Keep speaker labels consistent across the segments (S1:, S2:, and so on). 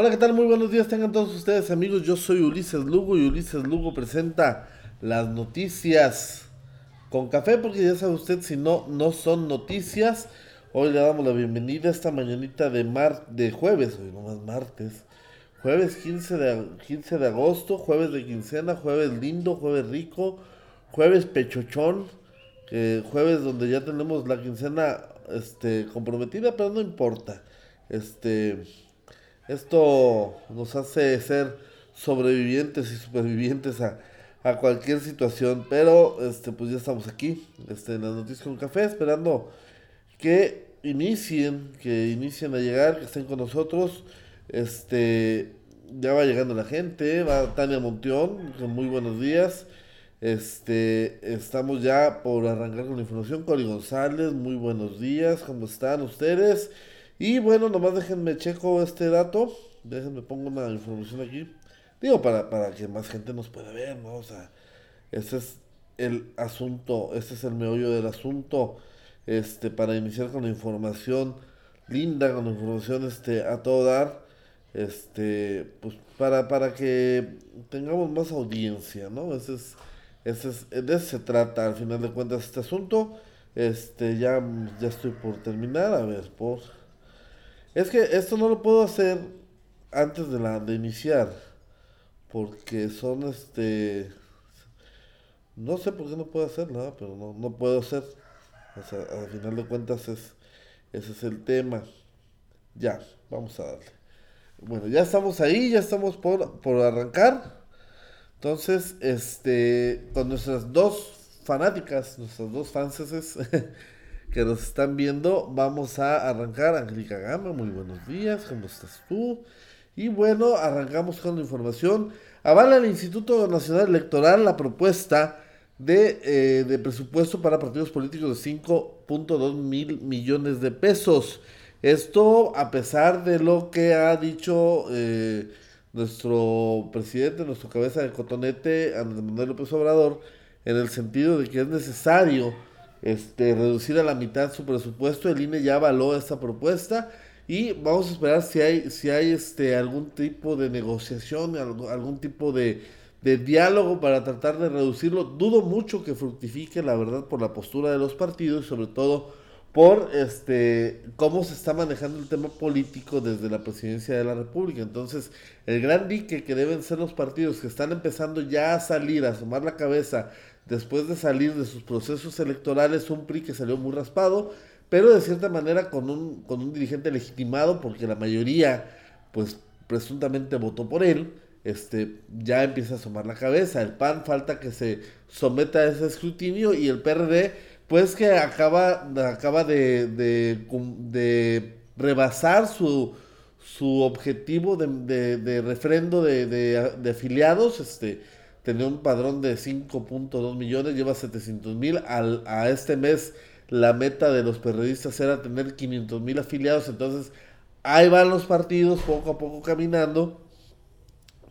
S1: Hola, ¿qué tal? Muy buenos días, tengan todos ustedes amigos. Yo soy Ulises Lugo y Ulises Lugo presenta las noticias con café, porque ya sabe usted, si no, no son noticias. Hoy le damos la bienvenida esta mañanita de, mar, de jueves, hoy no más martes. Jueves 15 de, 15 de agosto, jueves de quincena, jueves lindo, jueves rico, jueves pechochón, jueves donde ya tenemos la quincena este, comprometida, pero no importa. Este esto nos hace ser sobrevivientes y supervivientes a, cualquier situación. Pero este, pues ya estamos aquí, este, en las noticias con café, esperando que inicien, que inicien a llegar, que estén con nosotros. Este, ya va llegando la gente, va Tania Monteón, muy buenos días. Este, estamos ya por arrancar con la información. Cori González, muy buenos días, ¿cómo están ustedes? Y bueno, nomás déjenme checo este dato. Déjenme pongo una información aquí. Digo, para, para que más gente nos pueda ver, ¿no? O sea, ese es el asunto, este es el meollo del asunto. Este, para iniciar con la información linda, con la información este, a todo dar. Este, pues para, para que tengamos más audiencia, ¿no? Ese es, ese es, de eso se trata al final de cuentas este asunto. Este, ya, ya estoy por terminar, a ver, por es que esto no lo puedo hacer antes de la de iniciar. Porque son este. No sé por qué no puedo hacer nada, pero no, no puedo hacer. O sea, al final de cuentas es, ese es el tema. Ya, vamos a darle. Bueno, ya estamos ahí, ya estamos por, por arrancar. Entonces, este, con nuestras dos fanáticas, nuestras dos fanses, que nos están viendo. Vamos a arrancar. Angélica Gama, muy buenos días, ¿cómo estás tú? Y bueno, arrancamos con la información. Avala el Instituto Nacional Electoral la propuesta de, eh, de presupuesto para partidos políticos de 5.2 mil millones de pesos. Esto a pesar de lo que ha dicho eh, nuestro presidente, nuestro cabeza de cotonete, Andrés Manuel López Obrador, en el sentido de que es necesario este, reducir a la mitad su presupuesto. El INE ya avaló esta propuesta y vamos a esperar si hay, si hay este, algún tipo de negociación, algún, tipo de, diálogo para tratar de reducirlo. Dudo mucho que fructifique, la verdad, por la postura de los partidos y sobre todo por este cómo se está manejando el tema político desde la presidencia de la República. Entonces, el gran dique que deben ser los partidos que están empezando ya a salir, a sumar la cabeza después de salir de sus procesos electorales, un PRI que salió muy raspado, pero de cierta manera con un, con un dirigente legitimado, porque la mayoría, pues presuntamente votó por él, este, ya empieza a asomar la cabeza. El PAN falta que se someta a ese escrutinio y el PRD, pues que acaba, acaba de, de, rebasar su, su objetivo de, de refrendo de, afiliados, este, tenía un padrón de 5.2 millones, lleva 700 mil. A este mes la meta de los periodistas era tener 500 mil afiliados, entonces ahí van los partidos poco a poco caminando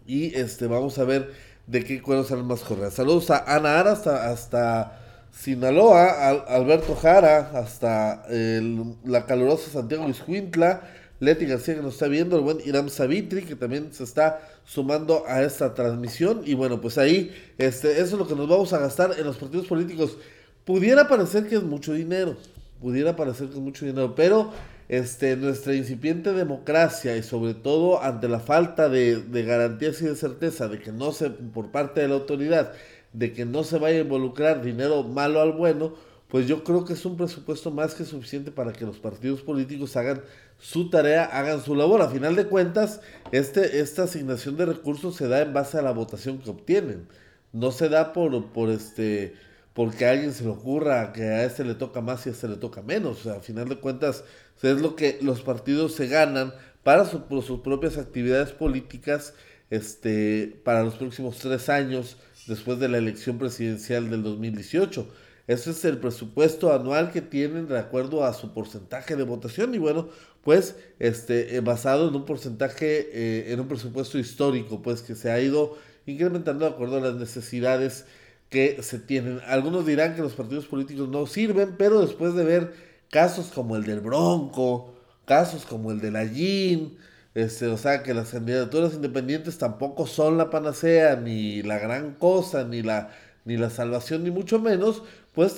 S1: y este vamos a ver de qué cuero salen más correas. Saludos a Ana Ara hasta, hasta Sinaloa, Alberto Jara, hasta la calurosa Santiago Iscuintla, Leti García que nos está viendo, el buen Iram Savitri que también se está sumando a esta transmisión. Y bueno, pues ahí, este, eso es lo que nos vamos a gastar en los partidos políticos. Pudiera parecer que es mucho dinero, pudiera parecer que es mucho dinero, pero este, nuestra incipiente democracia y sobre todo ante la falta de, de garantías y de certeza de que no se, por parte de la autoridad, de que no se vaya a involucrar dinero malo al bueno, pues yo creo que es un presupuesto más que suficiente para que los partidos políticos hagan su tarea, hagan su labor. A final de cuentas, este, esta asignación de recursos se da en base a la votación que obtienen. No se da por, por este porque a alguien se le ocurra que a este le toca más y a este le toca menos. O sea, a final de cuentas, es lo que los partidos se ganan para por sus propias actividades políticas este, para los próximos tres años después de la elección presidencial del 2018. Ese es el presupuesto anual que tienen de acuerdo a su porcentaje de votación y bueno, pues este eh, basado en un porcentaje eh, en un presupuesto histórico, pues que se ha ido incrementando de acuerdo a las necesidades que se tienen. Algunos dirán que los partidos políticos no sirven, pero después de ver casos como el del Bronco, casos como el de la Este, o sea, que las candidaturas independientes tampoco son la panacea, ni la gran cosa, ni la, ni la salvación, ni mucho menos, pues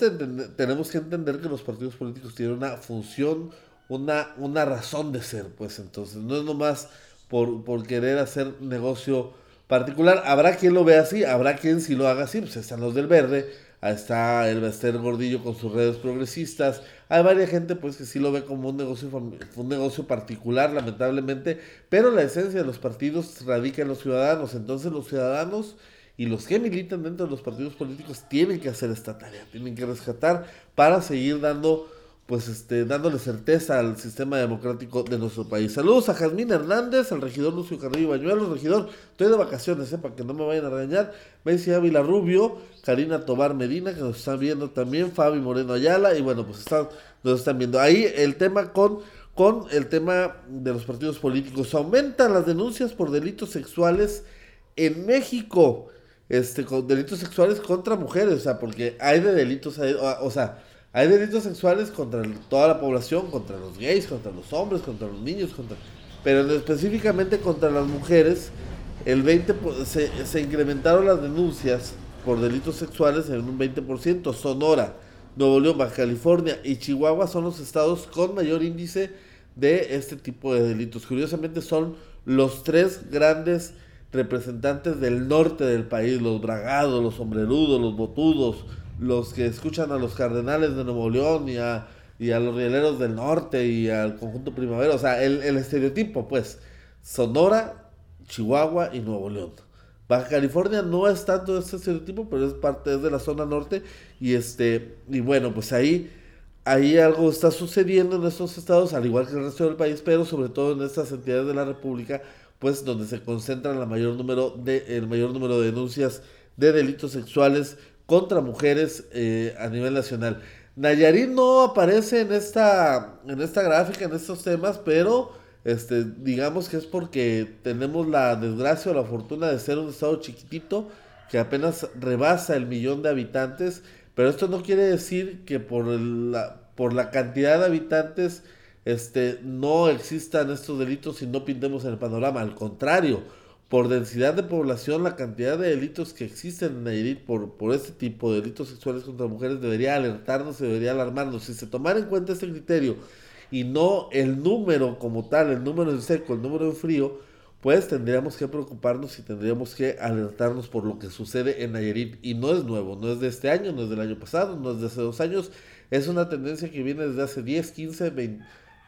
S1: tenemos que entender que los partidos políticos tienen una función, una, una razón de ser, pues entonces, no es nomás por, por querer hacer negocio particular. Habrá quien lo vea así, habrá quien si lo haga así, pues están los del verde, está el Bester Gordillo con sus redes progresistas. Hay varias gente pues que sí lo ve como un negocio, un negocio particular, lamentablemente. Pero la esencia de los partidos radica en los ciudadanos. Entonces los ciudadanos y los que militan dentro de los partidos políticos tienen que hacer esta tarea, tienen que rescatar para seguir dando pues este, dándole certeza al sistema democrático de nuestro país. Saludos a Jazmín Hernández, al regidor Lucio Carrillo Bañuelos, regidor, estoy de vacaciones, eh, para que no me vayan a regañar, Messi Ávila Rubio, Karina Tobar Medina, que nos están viendo también, Fabi Moreno Ayala, y bueno, pues están, nos están viendo. Ahí el tema con, con el tema de los partidos políticos. Aumentan las denuncias por delitos sexuales en México, este, con delitos sexuales contra mujeres, o sea, porque hay de delitos, o sea, hay delitos sexuales contra toda la población, contra los gays, contra los hombres, contra los niños, contra, pero específicamente contra las mujeres, el 20 se, incrementaron las denuncias por delitos sexuales en un 20%. Sonora, Nuevo León, California y Chihuahua son los estados con mayor índice de este tipo de delitos. Curiosamente son los tres grandes representantes del norte del país, los bragados, los sombrerudos, los botudos, los que escuchan a los Cardenales de Nuevo León y a, y a los Rieleros del Norte y al conjunto Primavera, o sea, el, estereotipo, pues, Sonora, Chihuahua y Nuevo León. Baja California no es tanto este estereotipo, pero es parte de la zona norte y este y bueno, pues ahí ahí algo está sucediendo en estos estados, al igual que el resto del país, pero sobre todo en estas entidades de la República, pues donde se concentran la mayor número de el mayor número de denuncias de delitos sexuales contra mujeres eh, a nivel nacional. Nayarit no aparece en esta, en esta gráfica, en estos temas, pero este, digamos que es porque tenemos la desgracia o la fortuna de ser un estado chiquitito que apenas rebasa el millón de habitantes, pero esto no quiere decir que por la, por la cantidad de habitantes este, no existan estos delitos y no pintemos en el panorama, al contrario, por densidad de población, la cantidad de delitos que existen en Nayarit por, por este tipo de delitos sexuales contra mujeres debería alertarnos, debería alarmarnos. Si se tomara en cuenta este criterio y no el número como tal, el número en seco, el número en frío, pues tendríamos que preocuparnos y tendríamos que alertarnos por lo que sucede en Nayarit. Y no es nuevo, no es de este año, no es del año pasado, no es de hace dos años, es una tendencia que viene desde hace 10, 15,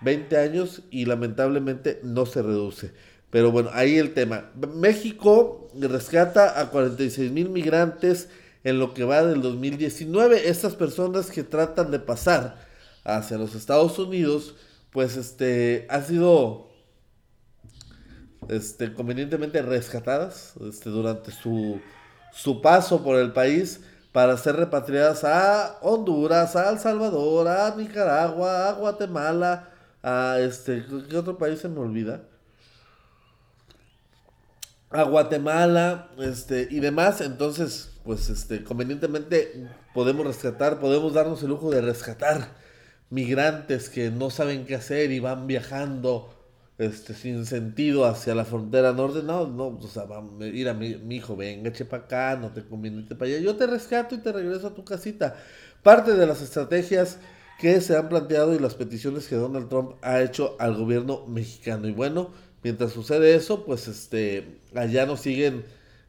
S1: 20 años y lamentablemente no se reduce. Pero bueno, ahí el tema. México rescata a 46 mil migrantes en lo que va del 2019. Estas personas que tratan de pasar hacia los Estados Unidos, pues este, han sido este, convenientemente rescatadas este, durante su, su paso por el país para ser repatriadas a Honduras, a El Salvador, a Nicaragua, a Guatemala, a este, ¿qué otro país se me olvida? a Guatemala, este, y demás, entonces, pues, este, convenientemente podemos rescatar, podemos darnos el lujo de rescatar migrantes que no saben qué hacer y van viajando, este, sin sentido hacia la frontera norte, no, no, o sea, ir a mi, mi hijo, venga, eche para acá, no te conviene para allá, yo te rescato y te regreso a tu casita. Parte de las estrategias que se han planteado y las peticiones que Donald Trump ha hecho al gobierno mexicano. Y bueno, mientras sucede eso, pues este, allá nos siguen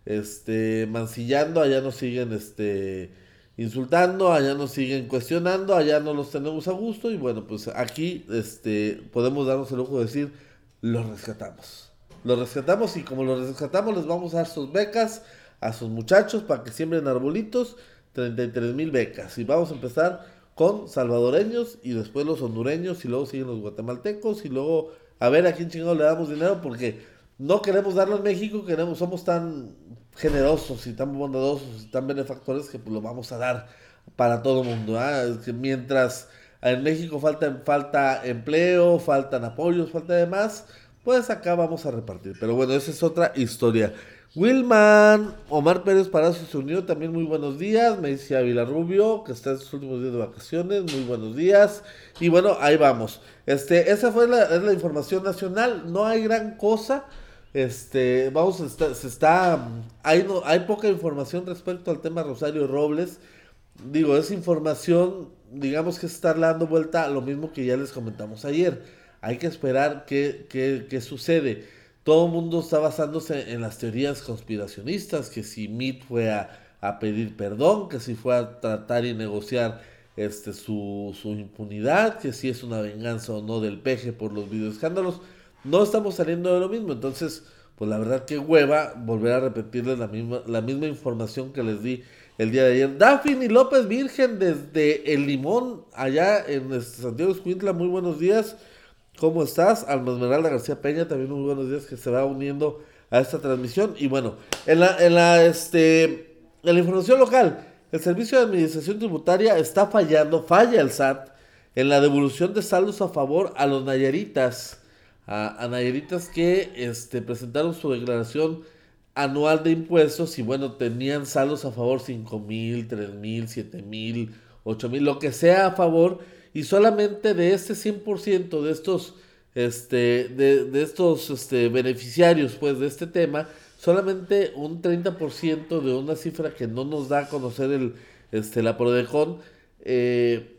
S1: este, mancillando, allá nos siguen este, insultando, allá nos siguen cuestionando, allá no los tenemos a gusto y bueno, pues aquí este, podemos darnos el lujo de decir, los rescatamos. Los rescatamos y como los rescatamos les vamos a dar sus becas a sus muchachos para que siembren arbolitos, 33 mil becas. Y vamos a empezar con salvadoreños y después los hondureños y luego siguen los guatemaltecos y luego a ver a quién chingado le damos dinero porque no queremos darlo en México, queremos, somos tan generosos y tan bondadosos y tan benefactores que pues, lo vamos a dar para todo el mundo. ¿ah? mientras en México falta, falta empleo, faltan apoyos, falta demás, pues acá vamos a repartir. Pero bueno, esa es otra historia. Wilman, Omar Pérez Palacio se unió, también muy buenos días. Me dice Rubio, que está en sus últimos días de vacaciones, muy buenos días. Y bueno, ahí vamos. Este, esa fue la, es la información nacional, no hay gran cosa. Este, vamos, se está, hay, no, hay poca información respecto al tema Rosario Robles. Digo, es información, digamos que está dando vuelta a lo mismo que ya les comentamos ayer. Hay que esperar qué, qué, qué sucede todo el mundo está basándose en las teorías conspiracionistas, que si Meade fue a, pedir perdón, que si fue a tratar y negociar este, su, su, impunidad, que si es una venganza o no del peje por los videoescándalos. No estamos saliendo de lo mismo, entonces, pues la verdad que hueva volver a repetirles la misma, la misma información que les di el día de ayer. Daphne López Virgen desde El Limón, allá en este, Santiago Escuintla, muy buenos días. ¿Cómo estás? Alma Esmeralda García Peña, también muy buenos días que se va uniendo a esta transmisión. Y bueno, en la, en la, este, en la información local, el Servicio de Administración Tributaria está fallando, falla el SAT en la devolución de saldos a favor a los nayaritas, a, a nayaritas que este, presentaron su declaración anual de impuestos y bueno, tenían saldos a favor 5 mil, 3 mil, 7 mil, 8 mil, lo que sea a favor y solamente de este 100% de estos, este, de, de estos este, beneficiarios pues, de este tema, solamente un 30% de una cifra que no nos da a conocer el, este, la Prodecon, eh,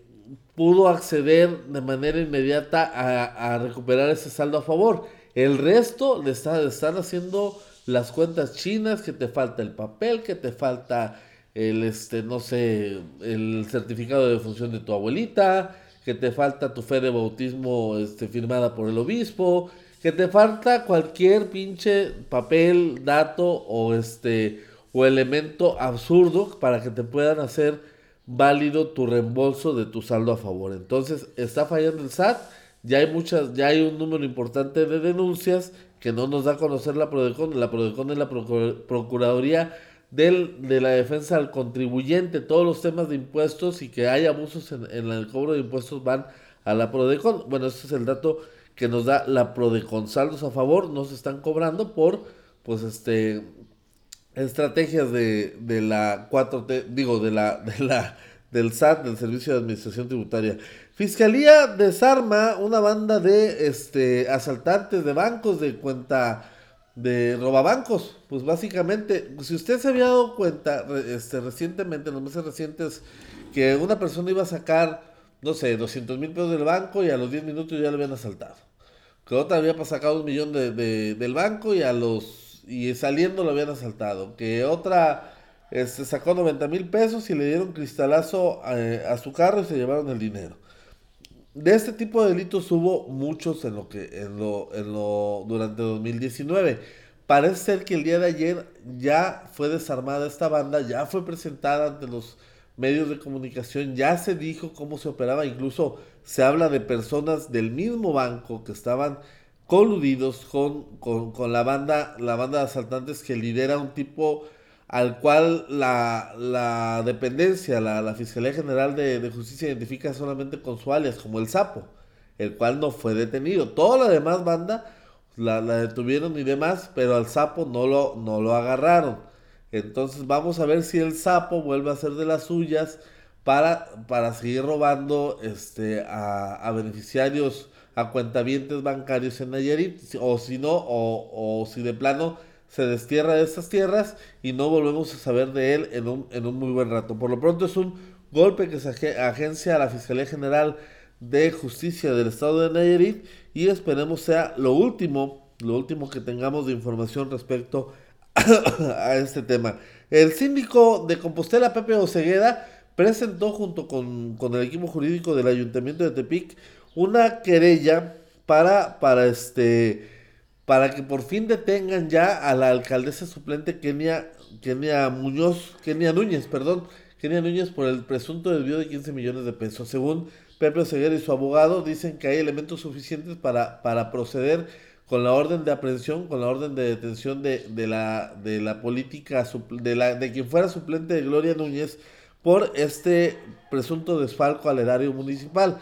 S1: pudo acceder de manera inmediata a, a, recuperar ese saldo a favor. El resto le, está, están haciendo las cuentas chinas, que te falta el papel, que te falta el, este, no sé, el certificado de función de tu abuelita, que te falta tu fe de bautismo este, firmada por el obispo, que te falta cualquier pinche papel, dato o este o elemento absurdo para que te puedan hacer válido tu reembolso de tu saldo a favor. Entonces, está fallando el SAT, ya hay muchas, ya hay un número importante de denuncias que no nos da a conocer la Prodecon, la Prodecon es la Procuraduría del, de la defensa al contribuyente, todos los temas de impuestos y que hay abusos en, el cobro de impuestos van a la Prodecon. Bueno, este es el dato que nos da la Prodecon. Saldos a favor no se están cobrando por, pues, este, estrategias de, de la 4T, digo, de la, de la, del SAT, del Servicio de Administración Tributaria. Fiscalía desarma una banda de, este, asaltantes de bancos de cuenta de robabancos. Pues básicamente, si usted se había dado cuenta este, recientemente, en los meses recientes, que una persona iba a sacar, no sé, 200 mil pesos del banco y a los 10 minutos ya le habían asaltado. Que otra había sacado un millón de, del banco y a los y saliendo lo habían asaltado. Que otra este, sacó 90 mil pesos y le dieron cristalazo eh, a su carro y se llevaron el dinero de este tipo de delitos hubo muchos en lo que en lo, en lo durante 2019. Parece ser que el día de ayer ya fue desarmada esta banda, ya fue presentada ante los medios de comunicación, ya se dijo cómo se operaba, incluso se habla de personas del mismo banco que estaban coludidos con, con, con la banda, la banda de asaltantes que lidera un tipo al cual la, dependencia, la, Fiscalía General de, Justicia identifica solamente con su alias, como el sapo, el cual no fue detenido. Toda la demás banda la, detuvieron y demás, pero al sapo no lo, no lo agarraron. Entonces vamos a ver si el sapo vuelve a ser de las suyas para, para seguir robando este, a, a beneficiarios, a cuentavientes bancarios en Nayarit, o si no, o, o si de plano se destierra de estas tierras y no volvemos a saber de él en un, en un muy buen rato. Por lo pronto es un golpe que se agencia a la Fiscalía General de Justicia del Estado de Nayarit y esperemos sea lo último, lo último que tengamos de información respecto a este tema. El síndico de Compostela, Pepe Ocegueda, presentó junto con, con el equipo jurídico del Ayuntamiento de Tepic una querella para, para este para que por fin detengan ya a la alcaldesa suplente Kenia, Kenia Muñoz, Kenia Núñez, perdón, Kenia Núñez por el presunto desvío de 15 millones de pesos. Según Pepe Ceguera y su abogado, dicen que hay elementos suficientes para, para proceder con la orden de aprehensión, con la orden de detención de, de la, de la política, de, la, de quien fuera suplente de Gloria Núñez por este presunto desfalco al erario municipal.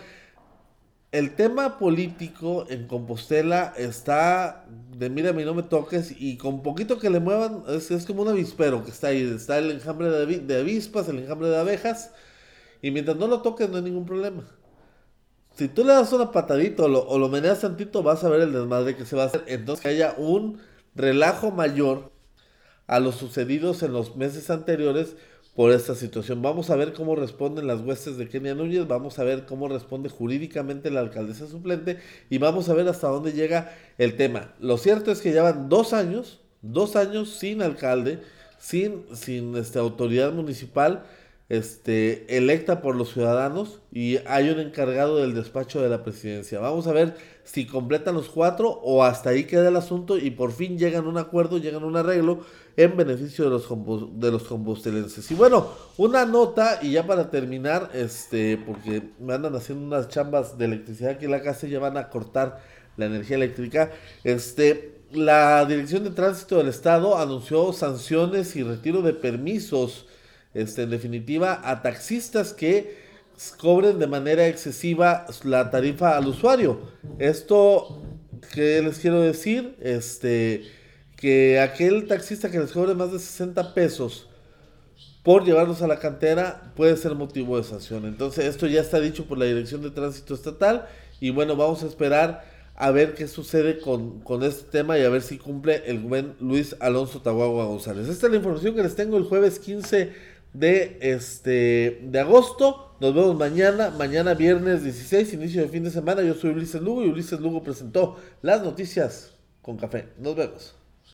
S1: El tema político en Compostela está de mira, y no me toques y con poquito que le muevan es, es como un avispero que está ahí. Está el enjambre de, de, avispas, el enjambre de abejas y mientras no lo toques no hay ningún problema. Si tú le das una patadita o lo, o lo meneas tantito vas a ver el desmadre que se va a hacer. Entonces que haya un relajo mayor a los sucedidos en los meses anteriores por esta situación. Vamos a ver cómo responden las huestes de Kenia Núñez, vamos a ver cómo responde jurídicamente la alcaldesa suplente y vamos a ver hasta dónde llega el tema. Lo cierto es que llevan dos años, dos años sin alcalde, sin, sin esta autoridad municipal este, electa por los ciudadanos y hay un encargado del despacho de la presidencia. Vamos a ver si completan los cuatro o hasta ahí queda el asunto y por fin llegan a un acuerdo, llegan a un arreglo en beneficio de los, de los combustelenses. Y bueno, una nota y ya para terminar, este, porque me andan haciendo unas chambas de electricidad aquí en la casa ya van a cortar la energía eléctrica. Este, la Dirección de Tránsito del Estado anunció sanciones y retiro de permisos este, en definitiva, a taxistas que cobren de manera excesiva la tarifa al usuario. Esto, ¿qué les quiero decir? Este, que aquel taxista que les cobre más de 60 pesos por llevarlos a la cantera puede ser motivo de sanción. Entonces, esto ya está dicho por la Dirección de Tránsito Estatal y bueno, vamos a esperar a ver qué sucede con, con este tema y a ver si cumple el buen Luis Alonso Tahuagua González. Esta es la información que les tengo el jueves 15 de, este, de agosto. Nos vemos mañana, mañana viernes 16, inicio de fin de semana. Yo soy Ulises Lugo y Ulises Lugo presentó las noticias con café. Nos vemos.